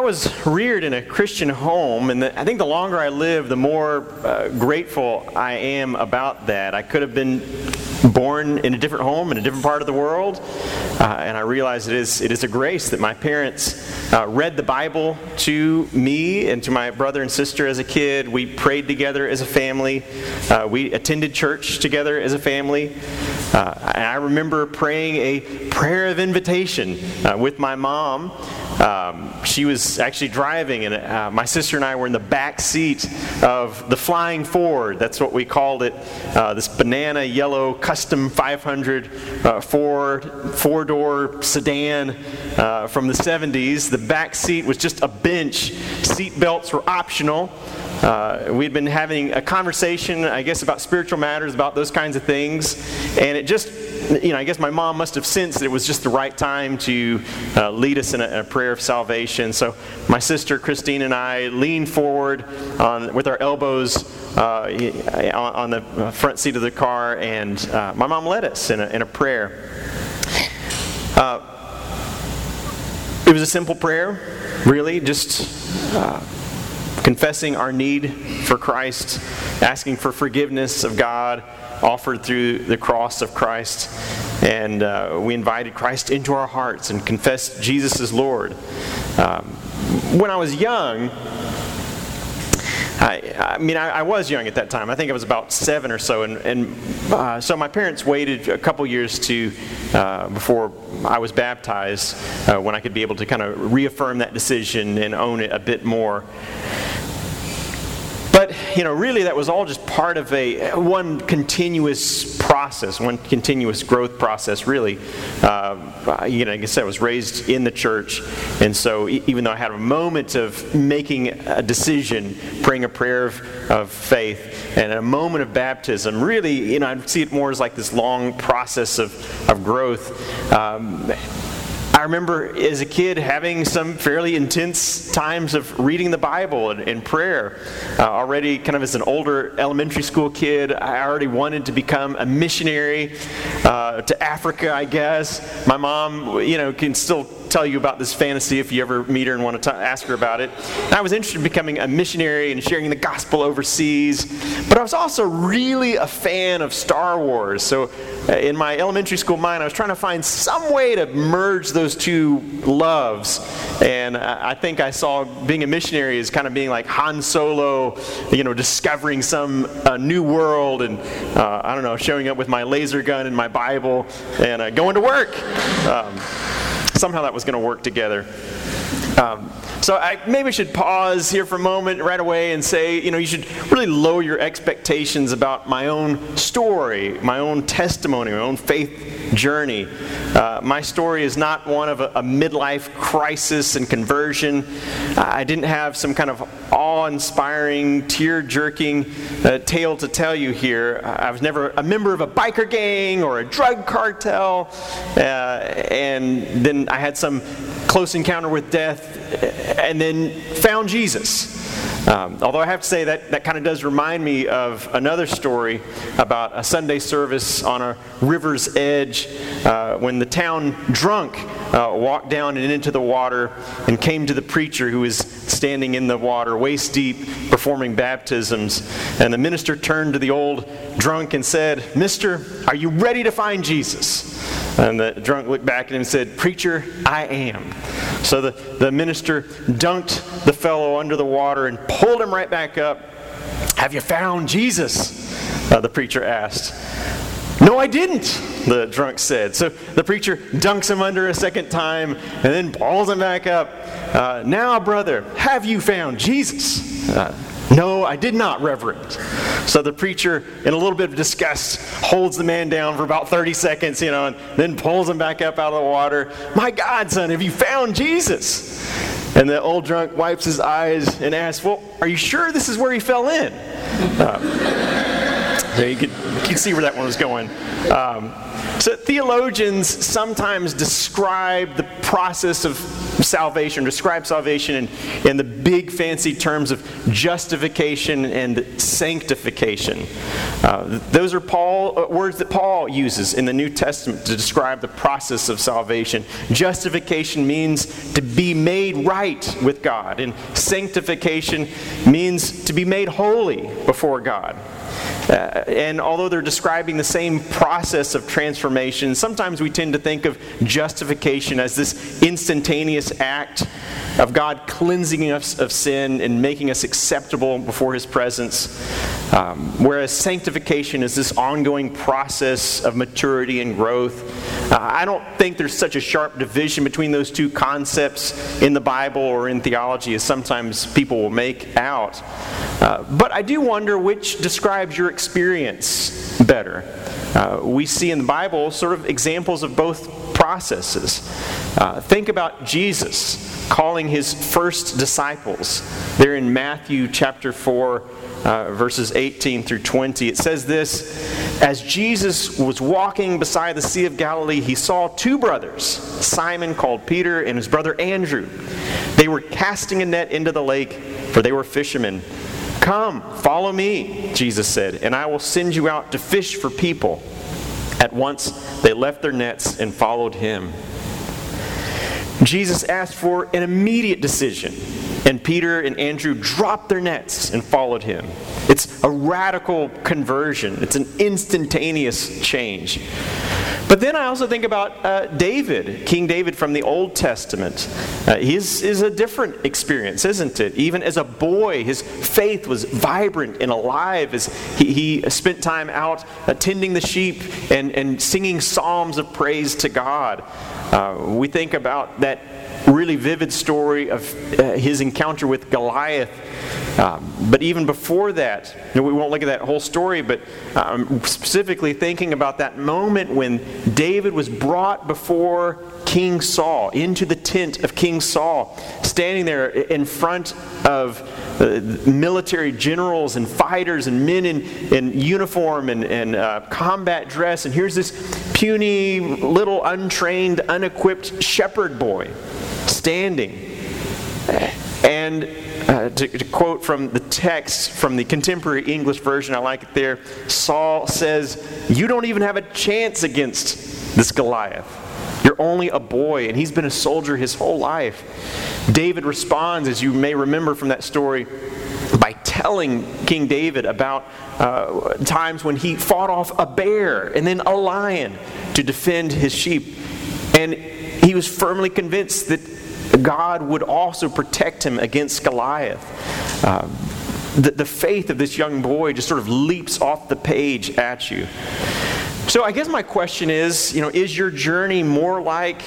I was reared in a Christian home, and the, I think the longer I live, the more uh, grateful I am about that. I could have been born in a different home in a different part of the world, uh, and I realize it is, it is a grace that my parents uh, read the Bible to me and to my brother and sister as a kid. We prayed together as a family, uh, we attended church together as a family. Uh, and I remember praying a prayer of invitation uh, with my mom. Um, she was actually driving, and uh, my sister and I were in the back seat of the Flying Ford. That's what we called it. Uh, this banana yellow custom 500 uh, four four door sedan uh, from the 70s. The back seat was just a bench. Seat belts were optional. Uh, we'd been having a conversation, I guess, about spiritual matters, about those kinds of things, and it just, you know, I guess my mom must have sensed that it was just the right time to uh, lead us in a, a, prayer of salvation. So my sister Christine and I leaned forward on, with our elbows uh, on, the front seat of the car, and uh, my mom led us in a, in a prayer. Uh, it was a simple prayer, really, just uh, confessing our need for Christ, asking for forgiveness of God offered through the cross of Christ. And uh, we invited Christ into our hearts and confessed Jesus as Lord. Um, when I was young, I, I mean, I, I, was young at that time. I think I was about seven or so, and, and uh, so my parents waited a couple years to uh, before I was baptized, uh, when I could be able to kind of reaffirm that decision and own it a bit more. But, you know, really that was all just part of a one continuous process, one continuous growth process, really. Uh, you know, like I said, I was raised in the church, and so even though I had a moment of making a decision, praying a prayer of, of faith, and a moment of baptism, really, you know, I see it more as like this long process of, of growth. Um, I remember as a kid having some fairly intense times of reading the Bible and, and prayer. Uh, already, kind of as an older elementary school kid, I already wanted to become a missionary uh, to Africa, I guess. My mom, you know, can still tell you about this fantasy if you ever meet her and want to t- ask her about it. And I was interested in becoming a missionary and sharing the gospel overseas, but I was also really a fan of Star Wars. So uh, in my elementary school mind, I was trying to find some way to merge those two loves. And I think I saw being a missionary as kind of being like Han Solo, you know, discovering some uh, new world and, uh, I don't know, showing up with my laser gun and my Bible and uh, going to work. Um, somehow that was going to work together. Um, so I maybe should pause here for a moment right away and say, you know, you should really lower your expectations about my own story, my own testimony, my own faith journey. Uh, my story is not one of a, a midlife crisis and conversion. I didn't have some kind of awe-inspiring, tear-jerking uh, tale to tell you here. I was never a member of a biker gang or a drug cartel, uh, and then I had some close encounter with death and then found Jesus. Um, although I have to say that that kind of does remind me of another story about a Sunday service on a river's edge uh, when the town drunk uh, walked down and into the water and came to the preacher who was standing in the water waist deep performing baptisms. And the minister turned to the old drunk and said, Mister, are you ready to find Jesus? And the drunk looked back at him and said, Preacher, I am. So the, the minister dunked the fellow under the water and pulled him right back up. Have you found Jesus? Uh, the preacher asked. No, I didn't, the drunk said. So the preacher dunks him under a second time and then pulls him back up. Uh, now, brother, have you found Jesus? Uh, No, I did not, Reverend. So the preacher, in a little bit of disgust, holds the man down for about 30 seconds, you know, and then pulls him back up out of the water. My God, son, have you found Jesus? And the old drunk wipes his eyes and asks, Well, are you sure this is where he fell in? Uh, so you can, you can see where that one was going. Um, so theologians sometimes describe the process of salvation, describe salvation in, in the big fancy terms of justification and sanctification. Uh, those are Paul uh, words that Paul uses in the New Testament to describe the process of salvation. Justification means to be made right with God, and sanctification means to be made holy before God. Uh, and although they're describing the same process of transformation, sometimes we tend to think of justification as this instantaneous act of God cleansing us of sin and making us acceptable before His presence. Um, whereas sanctification is this ongoing process of maturity and growth. Uh, I don't think there's such a sharp division between those two concepts in the Bible or in theology as sometimes people will make out. Uh, but I do wonder which describes your experience better. Uh, we see in the Bible sort of examples of both processes. Uh, think about Jesus calling his first disciples. There in Matthew chapter 4, uh, verses 18 through 20. It says this As Jesus was walking beside the Sea of Galilee, he saw two brothers, Simon called Peter and his brother Andrew. They were casting a net into the lake, for they were fishermen. Come, follow me, Jesus said, and I will send you out to fish for people. At once they left their nets and followed him. Jesus asked for an immediate decision, and Peter and Andrew dropped their nets and followed him. It's a radical conversion, it's an instantaneous change. But then I also think about uh, David, King David from the Old Testament. Uh, is a different experience, isn't it? Even as a boy, his faith was vibrant and alive as he, he spent time out attending the sheep and, and singing psalms of praise to God. Uh, we think about that really vivid story of uh, his encounter with Goliath um, but even before that, we won't look at that whole story, but um, specifically thinking about that moment when David was brought before King Saul, into the tent of King Saul, standing there in front of uh, military generals and fighters and men in, in uniform and, and uh, combat dress. And here's this puny, little, untrained, unequipped shepherd boy standing. And uh, to, to, quote from the text from the contemporary English version, I like it there. Saul says, You don't even have a chance against this Goliath. You're only a boy, and he's been a soldier his whole life. David responds, as you may remember from that story, by telling King David about uh, times when he fought off a bear and then a lion to defend his sheep. And he was firmly convinced that God would also protect him against Goliath. Uh, the, the faith of this young boy just sort of leaps off the page at you. So I guess my question is, you know, is your journey more like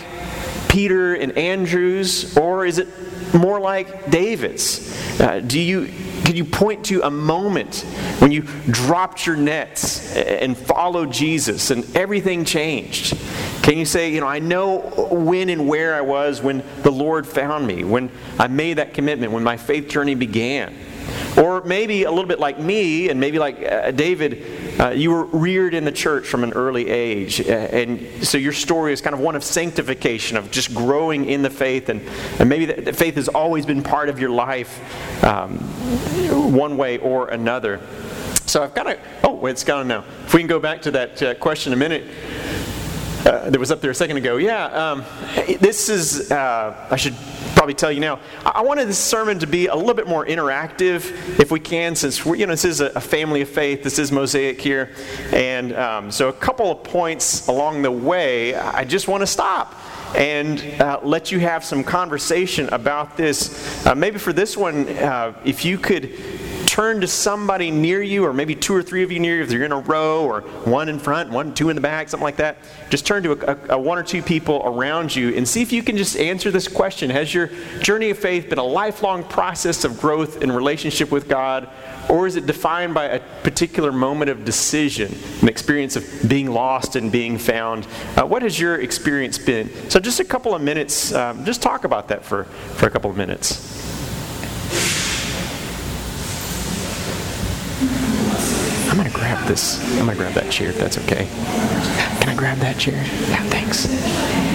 Peter and Andrew's, or is it more like David's? Uh, do you could you point to a moment when you dropped your nets and followed Jesus and everything changed? Can you say, you know, I know when and where I was when the Lord found me, when I made that commitment, when my faith journey began? Or maybe a little bit like me, and maybe like uh, David, uh, you were reared in the church from an early age. Uh, and so your story is kind of one of sanctification, of just growing in the faith. And, and maybe the, the faith has always been part of your life, um, one way or another. So I've got to, oh, it's gone now. If we can go back to that uh, question a minute uh, that was up there a second ago. Yeah, um, this is, uh, I should probably tell you now, I wanted this sermon to be a little bit more interactive if we can, since we're, you know, this is a family of faith, this is Mosaic here. And um, so, a couple of points along the way, I just want to stop and uh, let you have some conversation about this. Uh, maybe for this one, uh, if you could turn to somebody near you, or maybe two or three of you near you, if you're in a row, or one in front, one, two in the back, something like that. Just turn to a, a, a one or two people around you and see if you can just answer this question Has your journey of faith been a lifelong process of growth in relationship with God? Or is it defined by a particular moment of decision, an experience of being lost and being found? Uh, what has your experience been? So, just a couple of minutes, um, just talk about that for, for a couple of minutes. I'm to grab this. I'm to grab that chair if that's okay. Can I grab that chair? Yeah, thanks.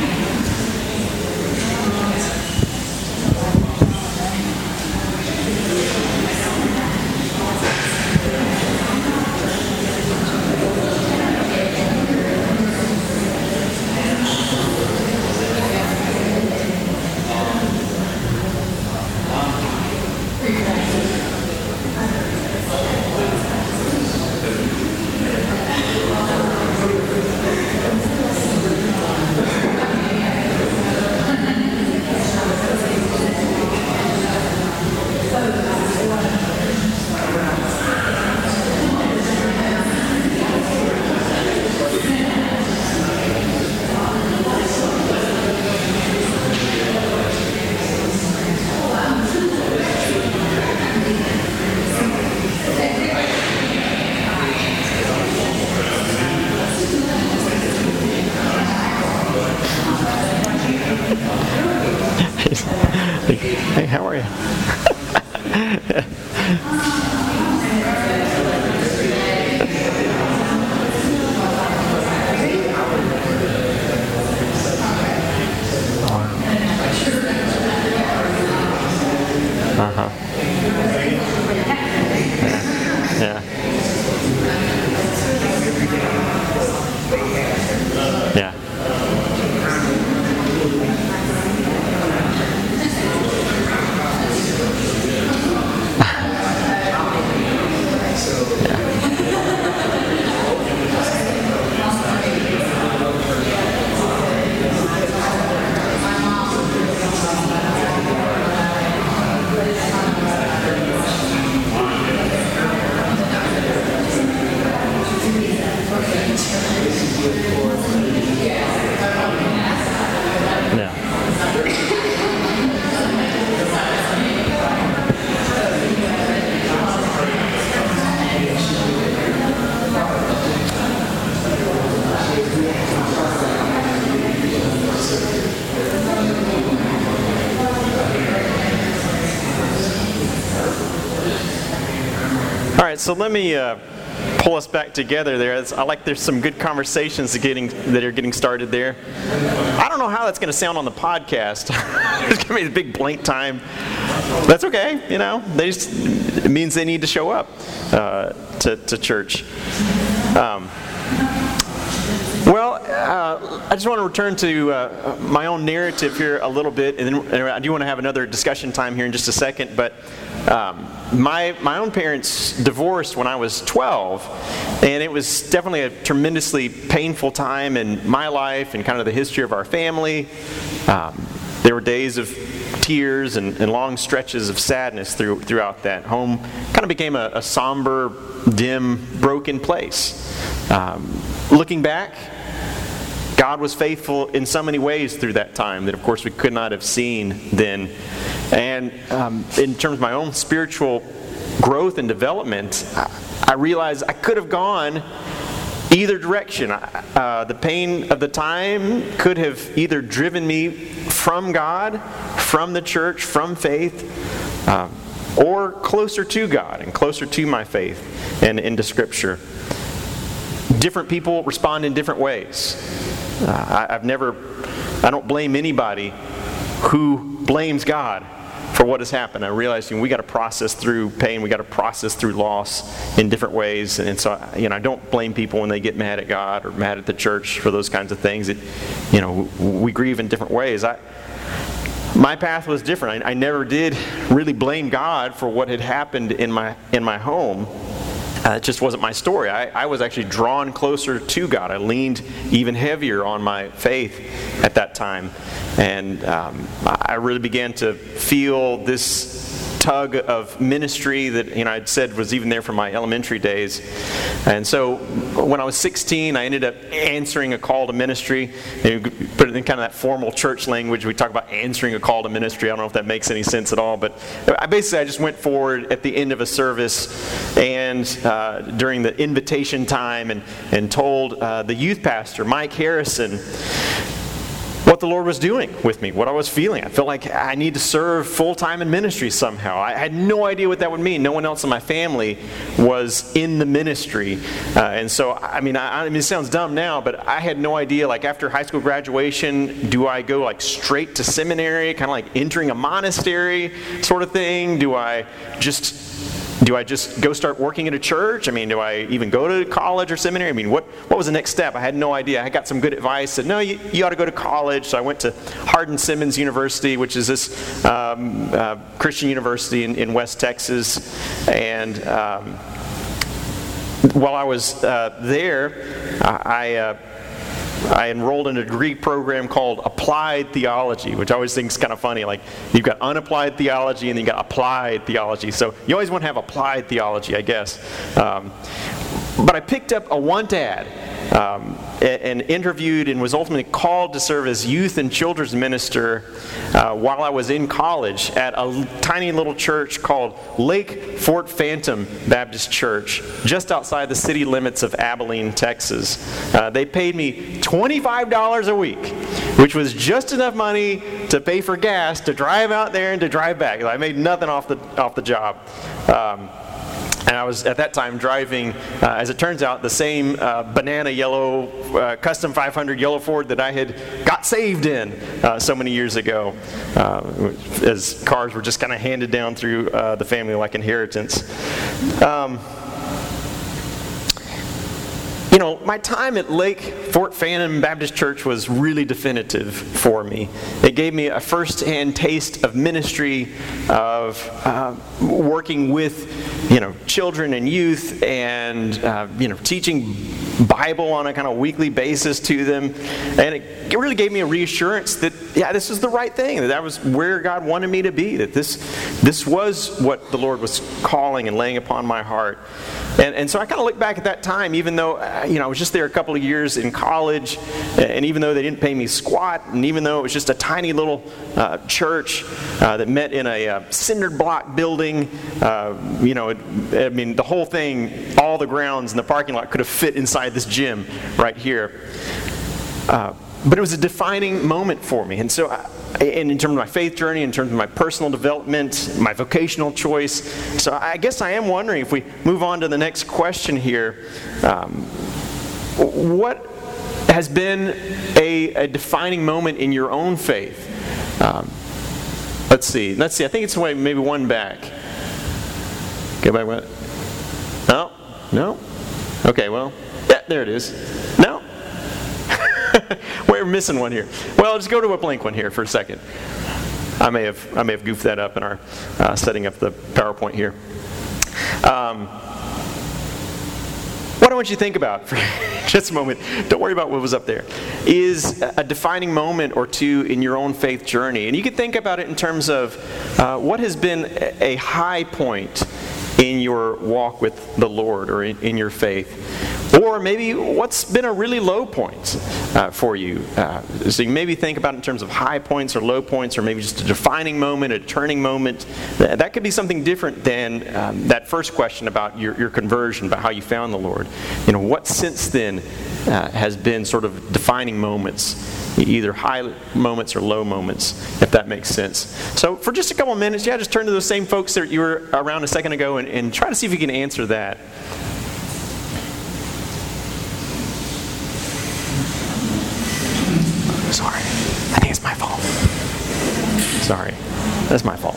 So let me uh, pull us back together there. I like there's some good conversations getting, that are getting started there. I don't know how that's going to sound on the podcast. there's going to be a big blank time. That's okay, you know. They just, it means they need to show up uh, to, to church. Uh, I just want to return to uh, my own narrative here a little bit, and then I do want to have another discussion time here in just a second. But um, my, my own parents divorced when I was 12, and it was definitely a tremendously painful time in my life and kind of the history of our family. Um, there were days of tears and, and, long stretches of sadness through, throughout that. Home kind of became a, a somber, dim, broken place. Um, looking back, God was faithful in so many ways through that time that, of course, we could not have seen then. And um, in terms of my own spiritual growth and development, I realized I could have gone either direction. Uh, the pain of the time could have either driven me from God, from the church, from faith, uh, or closer to God and closer to my faith and into Scripture. Different people respond in different ways. Uh, I, I've never, I don't blame anybody who blames God for what has happened. I know, we got to process through pain, we got to process through loss in different ways. And, and, so, you know, I don't blame people when they get mad at God or mad at the church for those kinds of things. It, you know, we grieve in different ways. I, my path was different. I, I never did really blame God for what had happened in my in my home. Uh, it just wasn't my story. I, I, was actually drawn closer to God. I leaned even heavier on my faith at that time. And um, I really began to feel this tug of ministry that you know I'd said was even there from my elementary days. And so when I was 16, I ended up answering a call to ministry. And put it in kind of that formal church language. We talk about answering a call to ministry. I don't know if that makes any sense at all, but I basically I just went forward at the end of a service and uh, during the invitation time and and told uh, the youth pastor Mike Harrison what the Lord was doing with me, what I was feeling. I felt like I need to serve full time in ministry somehow. I had no idea what that would mean. No one else in my family was in the ministry. Uh, and so, I mean, I, I, mean, it sounds dumb now, but I had no idea. Like, after high school graduation, do I go like straight to seminary, kind of like entering a monastery sort of thing? Do I just do I just go start working at a church? I mean, do I even go to college or seminary? I mean, what, what was the next step? I had no idea. I got some good advice. Said, no, you, you ought to go to college. So I went to Hardin Simmons University, which is this um, uh, Christian university in, in, West Texas. And um, while I was uh, there, I, uh, I enrolled in a degree program called Applied Theology, which I always think is kind of funny. Like, you've got unapplied theology and then you've got applied theology. So you always want to have applied theology, I guess. Um, but I picked up a want ad um, and interviewed and was ultimately called to serve as youth and children's minister uh, while I was in college at a tiny little church called Lake Fort Phantom Baptist Church, just outside the city limits of Abilene, Texas. Uh, they paid me $25 a week, which was just enough money to pay for gas to drive out there and to drive back. I made nothing off the, off the job. Um, and I was at that time driving, uh, as it turns out, the same uh, banana yellow uh, custom 500 yellow Ford that I had got saved in uh, so many years ago, uh, as cars were just kind of handed down through the family like inheritance. Um, you know, my time at Lake Fort Phantom Baptist Church was really definitive for me. It gave me a first-hand taste of ministry, of uh, working with, you know, children and youth, and uh, you know, teaching Bible on a kind of weekly basis to them, and it, it really gave me a reassurance that yeah, this is the right thing. That that was where God wanted me to be. That this this was what the Lord was calling and laying upon my heart. And, and so I kind of look back at that time, even though, uh, you know, I was just there a couple of years in college, and even though they didn't pay me squat, and even though it was just a tiny little uh, church uh, that met in a uh, cinder block building, uh, you know, it, I mean, the whole thing, all the grounds and the parking lot could have fit inside this gym right here. Uh, but it was a defining moment for me. And so, I, and in terms of my faith journey, in terms of my personal development, my vocational choice. So I guess I am wondering if we move on to the next question here. Um, what has been a, a, defining moment in your own faith? Um, let's see. Let's see. I think it's maybe one back. Go back. What? No. No. Okay. Well. Yeah. There it is. No. Missing one here. Well, let's go to a blank one here for a second. I may have I may have goofed that up in our uh, setting up the PowerPoint here. Um, what I want you to think about for just a moment, don't worry about what was up there, is a defining moment or two in your own faith journey. And you can think about it in terms of uh, what has been a high point in your walk with the Lord or in, in your faith. Or maybe what's been a really low point uh, for you. Uh, so you maybe think about in terms of high points or low points, or maybe just a defining moment, a turning moment. That could be something different than um, that first question about your, your conversion, about how you found the Lord. You know, what since then uh, has been sort of defining moments either high moments or low moments, if that makes sense. So, for just a couple minutes, yeah, just turn to those same folks that you were around a second ago and, and try to see if you can answer that. fault. Sorry. That's my fault.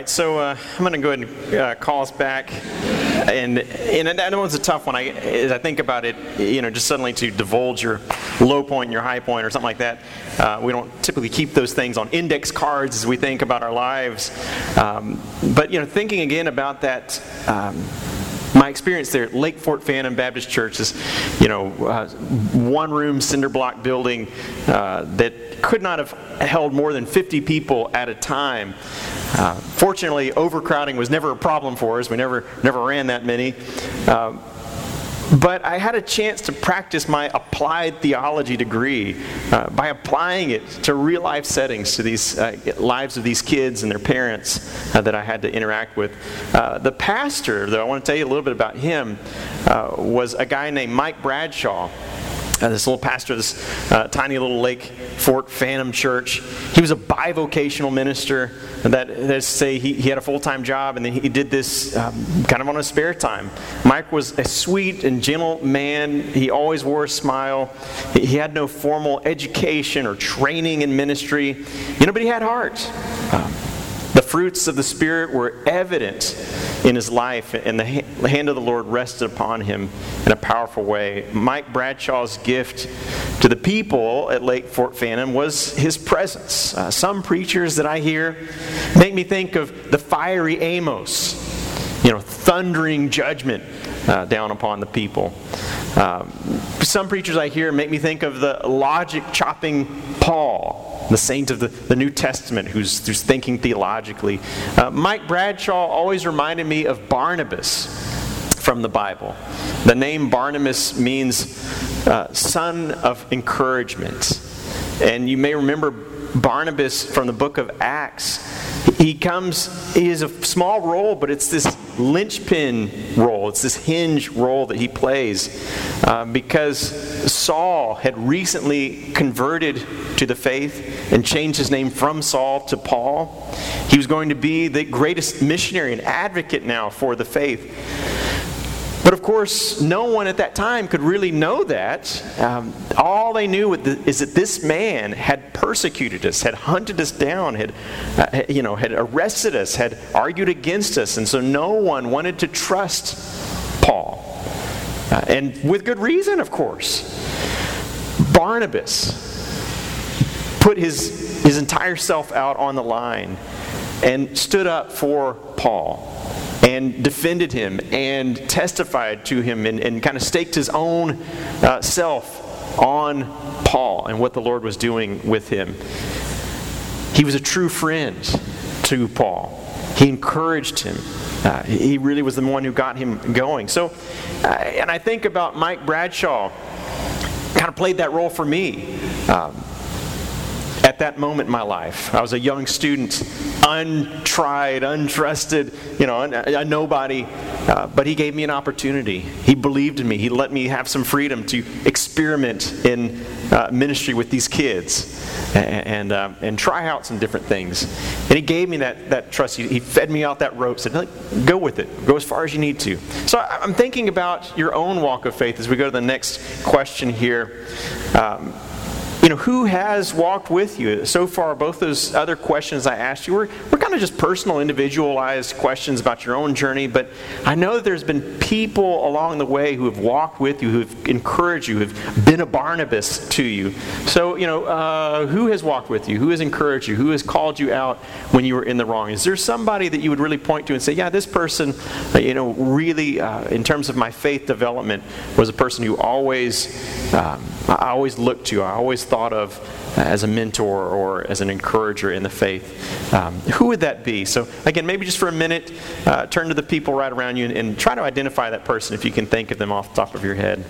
right, so uh, I'm going to go ahead and uh, call us back. And, and that one's a tough one. I, as I think about it, you know, just suddenly to divulge your low point and your high point or something like that. Uh, we don't typically keep those things on index cards as we think about our lives. Um, but, you know, thinking again about that. Um, my experience there at Lake Fort Phantom Baptist Church is, you know, uh, one room cinder block building uh, that could not have held more than 50 people at a time. Uh, fortunately, overcrowding was never a problem for us. We never, never ran that many. But I had a chance to practice my applied theology degree uh, by applying it to real life settings, to these uh, lives of these kids and their parents uh, that I had to interact with. Uh, the pastor, though, I want to tell you a little bit about him, uh, was a guy named Mike Bradshaw. Uh, this little pastor, this uh, tiny little Lake Fort Phantom church. He was a bivocational minister. That, to say, he, he had a full time job and then he did this um, kind of on his spare time. Mike was a sweet and gentle man. He always wore a smile. He, had no formal education or training in ministry, you know, but he had heart. Um, fruits of the Spirit were evident in his life, and the hand of the Lord rested upon him in a powerful way. Mike Bradshaw's gift to the people at Lake Fort Phantom was his presence. Uh, some preachers that I hear make me think of the fiery Amos, you know, thundering judgment uh, down upon the people. Um, some preachers I hear make me think of the logic chopping Paul the saint of the, the New Testament who's, who's thinking theologically. Uh, Mike Bradshaw always reminded me of Barnabas from the Bible. The name Barnabas means uh, son of encouragement. And you may remember Barnabas from the book of Acts. He comes, he is a small role, but it's this linchpin role. It's this hinge role that he plays uh, because Saul had recently converted to the faith and changed his name from Saul to Paul. He was going to be the greatest missionary and advocate now for the faith. But of course, no one at that time could really know that. Um, all they knew is that this man had persecuted us, had hunted us down, had, uh, you know, had arrested us, had argued against us, and so no one wanted to trust Paul. Uh, and with good reason, of course. Barnabas put his, his entire self out on the line and stood up for Paul and defended him and testified to him and, and kind of staked his own uh, self on Paul and what the Lord was doing with him. He was a true friend to Paul. He encouraged him. Uh, he really was the one who got him going. So, uh, and I think about Mike Bradshaw, kind of played that role for me. Um, at that moment in my life. I was a young student, untried, untrusted, you know, a, nobody. Uh, but he gave me an opportunity. He believed in me. He let me have some freedom to experiment in uh, ministry with these kids and, and, uh, and, try out some different things. And he gave me that, that trust. He, he fed me out that rope, said, go with it. Go as far as you need to. So I'm thinking about your own walk of faith as we go to the next question here. Um, you know, who has walked with you? So far, both those other questions I asked you were, were kind of just personal, individualized questions about your own journey, but I know that there's been people along the way who have walked with you, who have encouraged you, who have been a Barnabas to you. So, you know, uh, who has walked with you? Who has encouraged you? Who has called you out when you were in the wrong? Is there somebody that you would really point to and say, yeah, this person, uh, you know, really, uh, in terms of my faith development, was a person who always, um, I always looked to, I always thought of as a mentor or as an encourager in the faith, um, who would that be? So, again, maybe just for a minute, uh, turn to the people right around you and, and try to identify that person if you can think of them off the top of your head.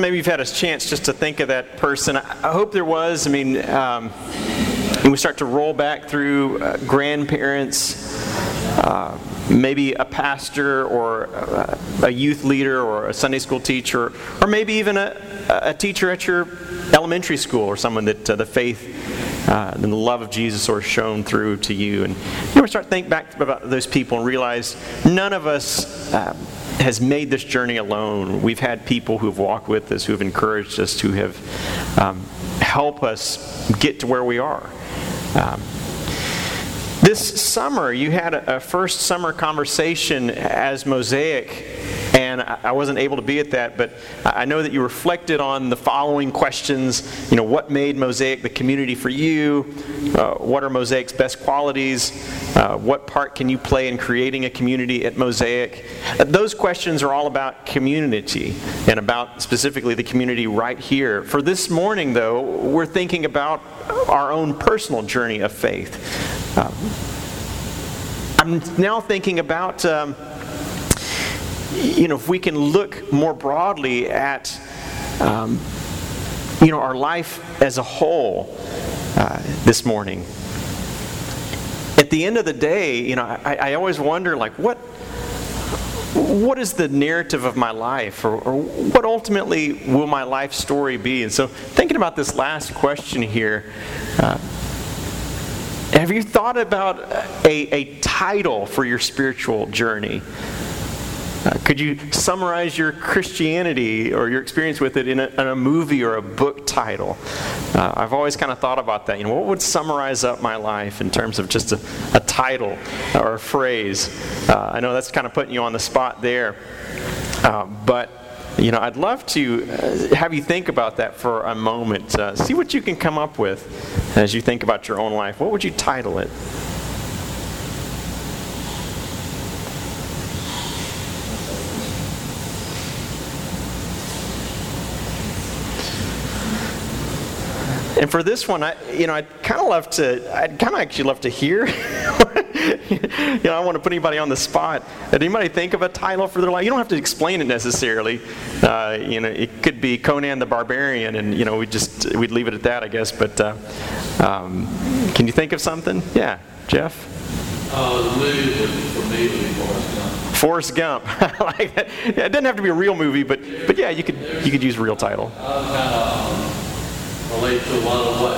Maybe you've had a chance just to think of that person. I hope there was. I mean, um, we start to roll back through uh, grandparents, uh, maybe a pastor or a, a youth leader or a Sunday school teacher, or maybe even a, a teacher at your elementary school or someone that uh, the faith uh, and the love of Jesus sort of shown through to you. And you start to think back about those people and realize none of us uh, has made this journey alone. We've had people who have walked with us, who have encouraged us, who have um, helped us get to where we are. Um, this summer, you had a, a, first summer conversation as Mosaic, and I, wasn't able to be at that, but I know that you reflected on the following questions. You know, what made Mosaic the community for you? Uh, what are Mosaic's best qualities? Uh, what part can you play in creating a community at Mosaic? Uh, those questions are all about community and about specifically the community right here. For this morning, though, we're thinking about our own personal journey of faith. Um, I'm now thinking about, um, you know, if we can look more broadly at, um, you know, our life as a whole uh, this morning. At the end of the day, you know, I, I always wonder, like, what what is the narrative of my life or, or, what ultimately will my life story be and so thinking about this last question here uh, have you thought about a, a title for your spiritual journey? Uh, could you summarize your Christianity or your experience with it in a, in a movie or a book title? Uh, I've always kind of thought about that. You know, what would summarize up my life in terms of just a, a title or a phrase? Uh, I know that's kind of putting you on the spot there, uh, but you know, I'd love to uh, have you think about that for a moment. See what you can come up with as you think about your own life. What would you title it? And for this one, I, you know, I'd kind of love to, I'd kind of actually love to hear. you know, I don't want to put anybody on the spot. Did anybody think of a title for their life? You don't have to explain it necessarily. Uh, you know, it could be Conan the Barbarian, and you know, we just we'd leave it at that, I guess. But uh, um, can you think of something? Yeah, Jeff. Uh, the movie for me Forrest Gump. Forrest Gump. like that. Yeah, it doesn't have to be a real movie, but but yeah, you could you could use a real title. Relate to a lot of what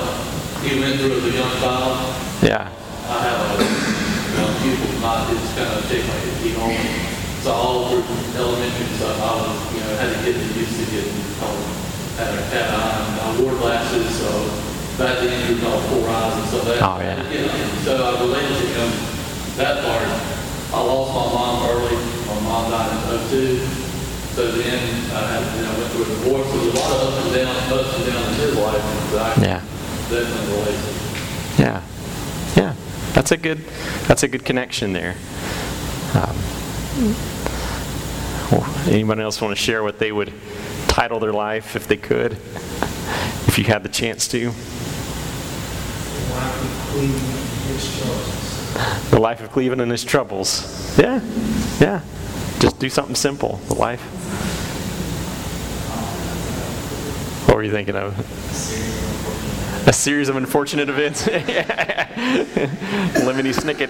he went through as a young child. Yeah. I have a you know, pupil not just kind of take my feet home. So all through elementary stuff, I was, you know, had to get used to getting home. Had, had on, I wore glasses, so back then you called four eyes and stuff. Oh, yeah. You know, so I related to him that part. I lost my mom early. My mom died in 02. So then I had, you know, went through a divorce. So there's a lot of ups and downs, ups and downs in his life that I yeah. definitely relate to. Yeah. Yeah. That's a good that's a good connection there. Um, well, anyone else want to share what they would title their life if they could? If you had the chance to. The life of Cleveland and his troubles. Yeah. Yeah. Just do something simple. The life. What were you thinking of? A series of unfortunate events. Lemony Snicket.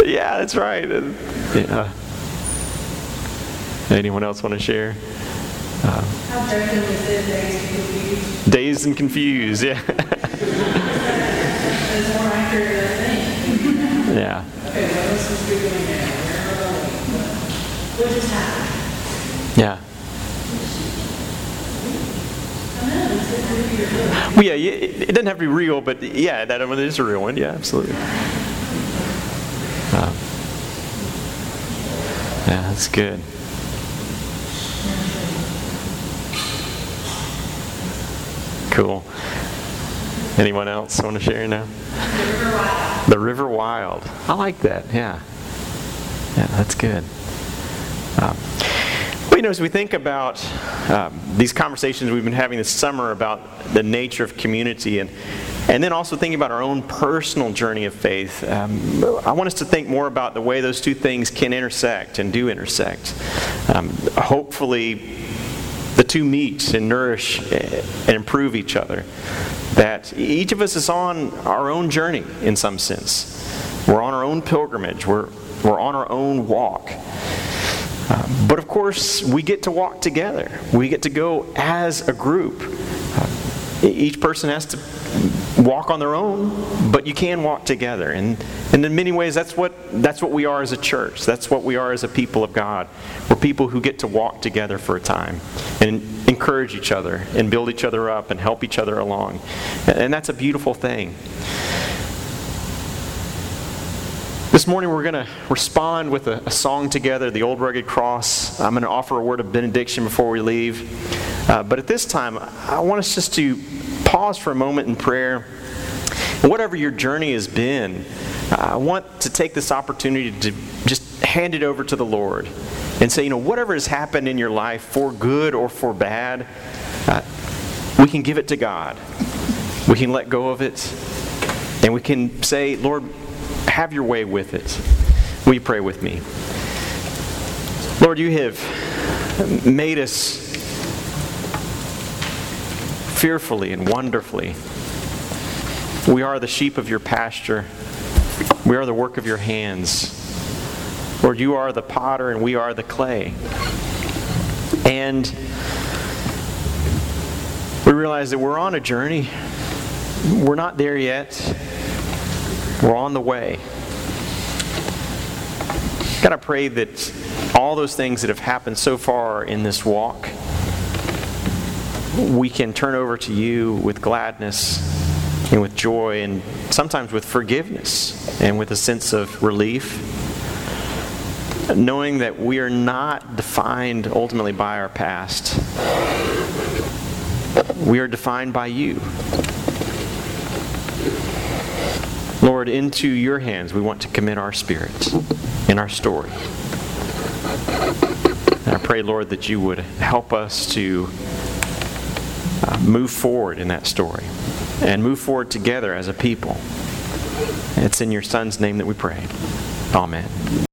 yeah, that's right. Yeah. Anyone else want to share? Uh, dazed and confused. Yeah. yeah. Okay, happened? Yeah. Well, yeah, it doesn't have to be real, but yeah, that one is a real one. Yeah, absolutely. Uh, yeah, that's good. Cool. Anyone else want to share now? The River Wild. I like that. Yeah. Yeah, that's good. Well, you know, as we think about um, these conversations we've been having this summer about the nature of community and And then also thinking about our own personal journey of faith, um, I want us to think more about the way those two things can intersect and do intersect. Um, hopefully, the two meet and nourish and improve each other. That each of us is on our own journey in some sense. We're on our own pilgrimage, we're, we're on our own walk. Uh, but of course, we get to walk together. We get to go as a group. Uh, each person has to walk on their own, but you can walk together. And, and in many ways, that's what, that's what we are as a church. That's what we are as a people of God. We're people who get to walk together for a time and encourage each other and build each other up and help each other along. And that's a beautiful thing. This morning we're going to respond with a, a, song together, the Old Rugged Cross. I'm going to offer a word of benediction before we leave. Uh, but at this time, I want us just to pause for a moment in prayer. Whatever your journey has been, I want to take this opportunity to just hand it over to the Lord and say, you know, whatever has happened in your life, for good or for bad, uh, we can give it to God. We can let go of it. And we can say, Lord, have your way with it. Will you pray with me? Lord, you have made us fearfully and wonderfully. We are the sheep of your pasture. We are the work of your hands. Lord, you are the potter and we are the clay. And we realize that we're on a journey. We're not there yet. We're on the way. God, I pray that all those things that have happened so far in this walk, we can turn over to you with gladness and with joy and sometimes with forgiveness and with a sense of relief. Knowing that we are not defined ultimately by our past, we are defined by you. Lord, into your hands we want to commit our spirits and our story. And I pray, Lord, that you would help us to uh, move forward in that story and move forward together as a people. It's in your Son's name that we pray. Amen.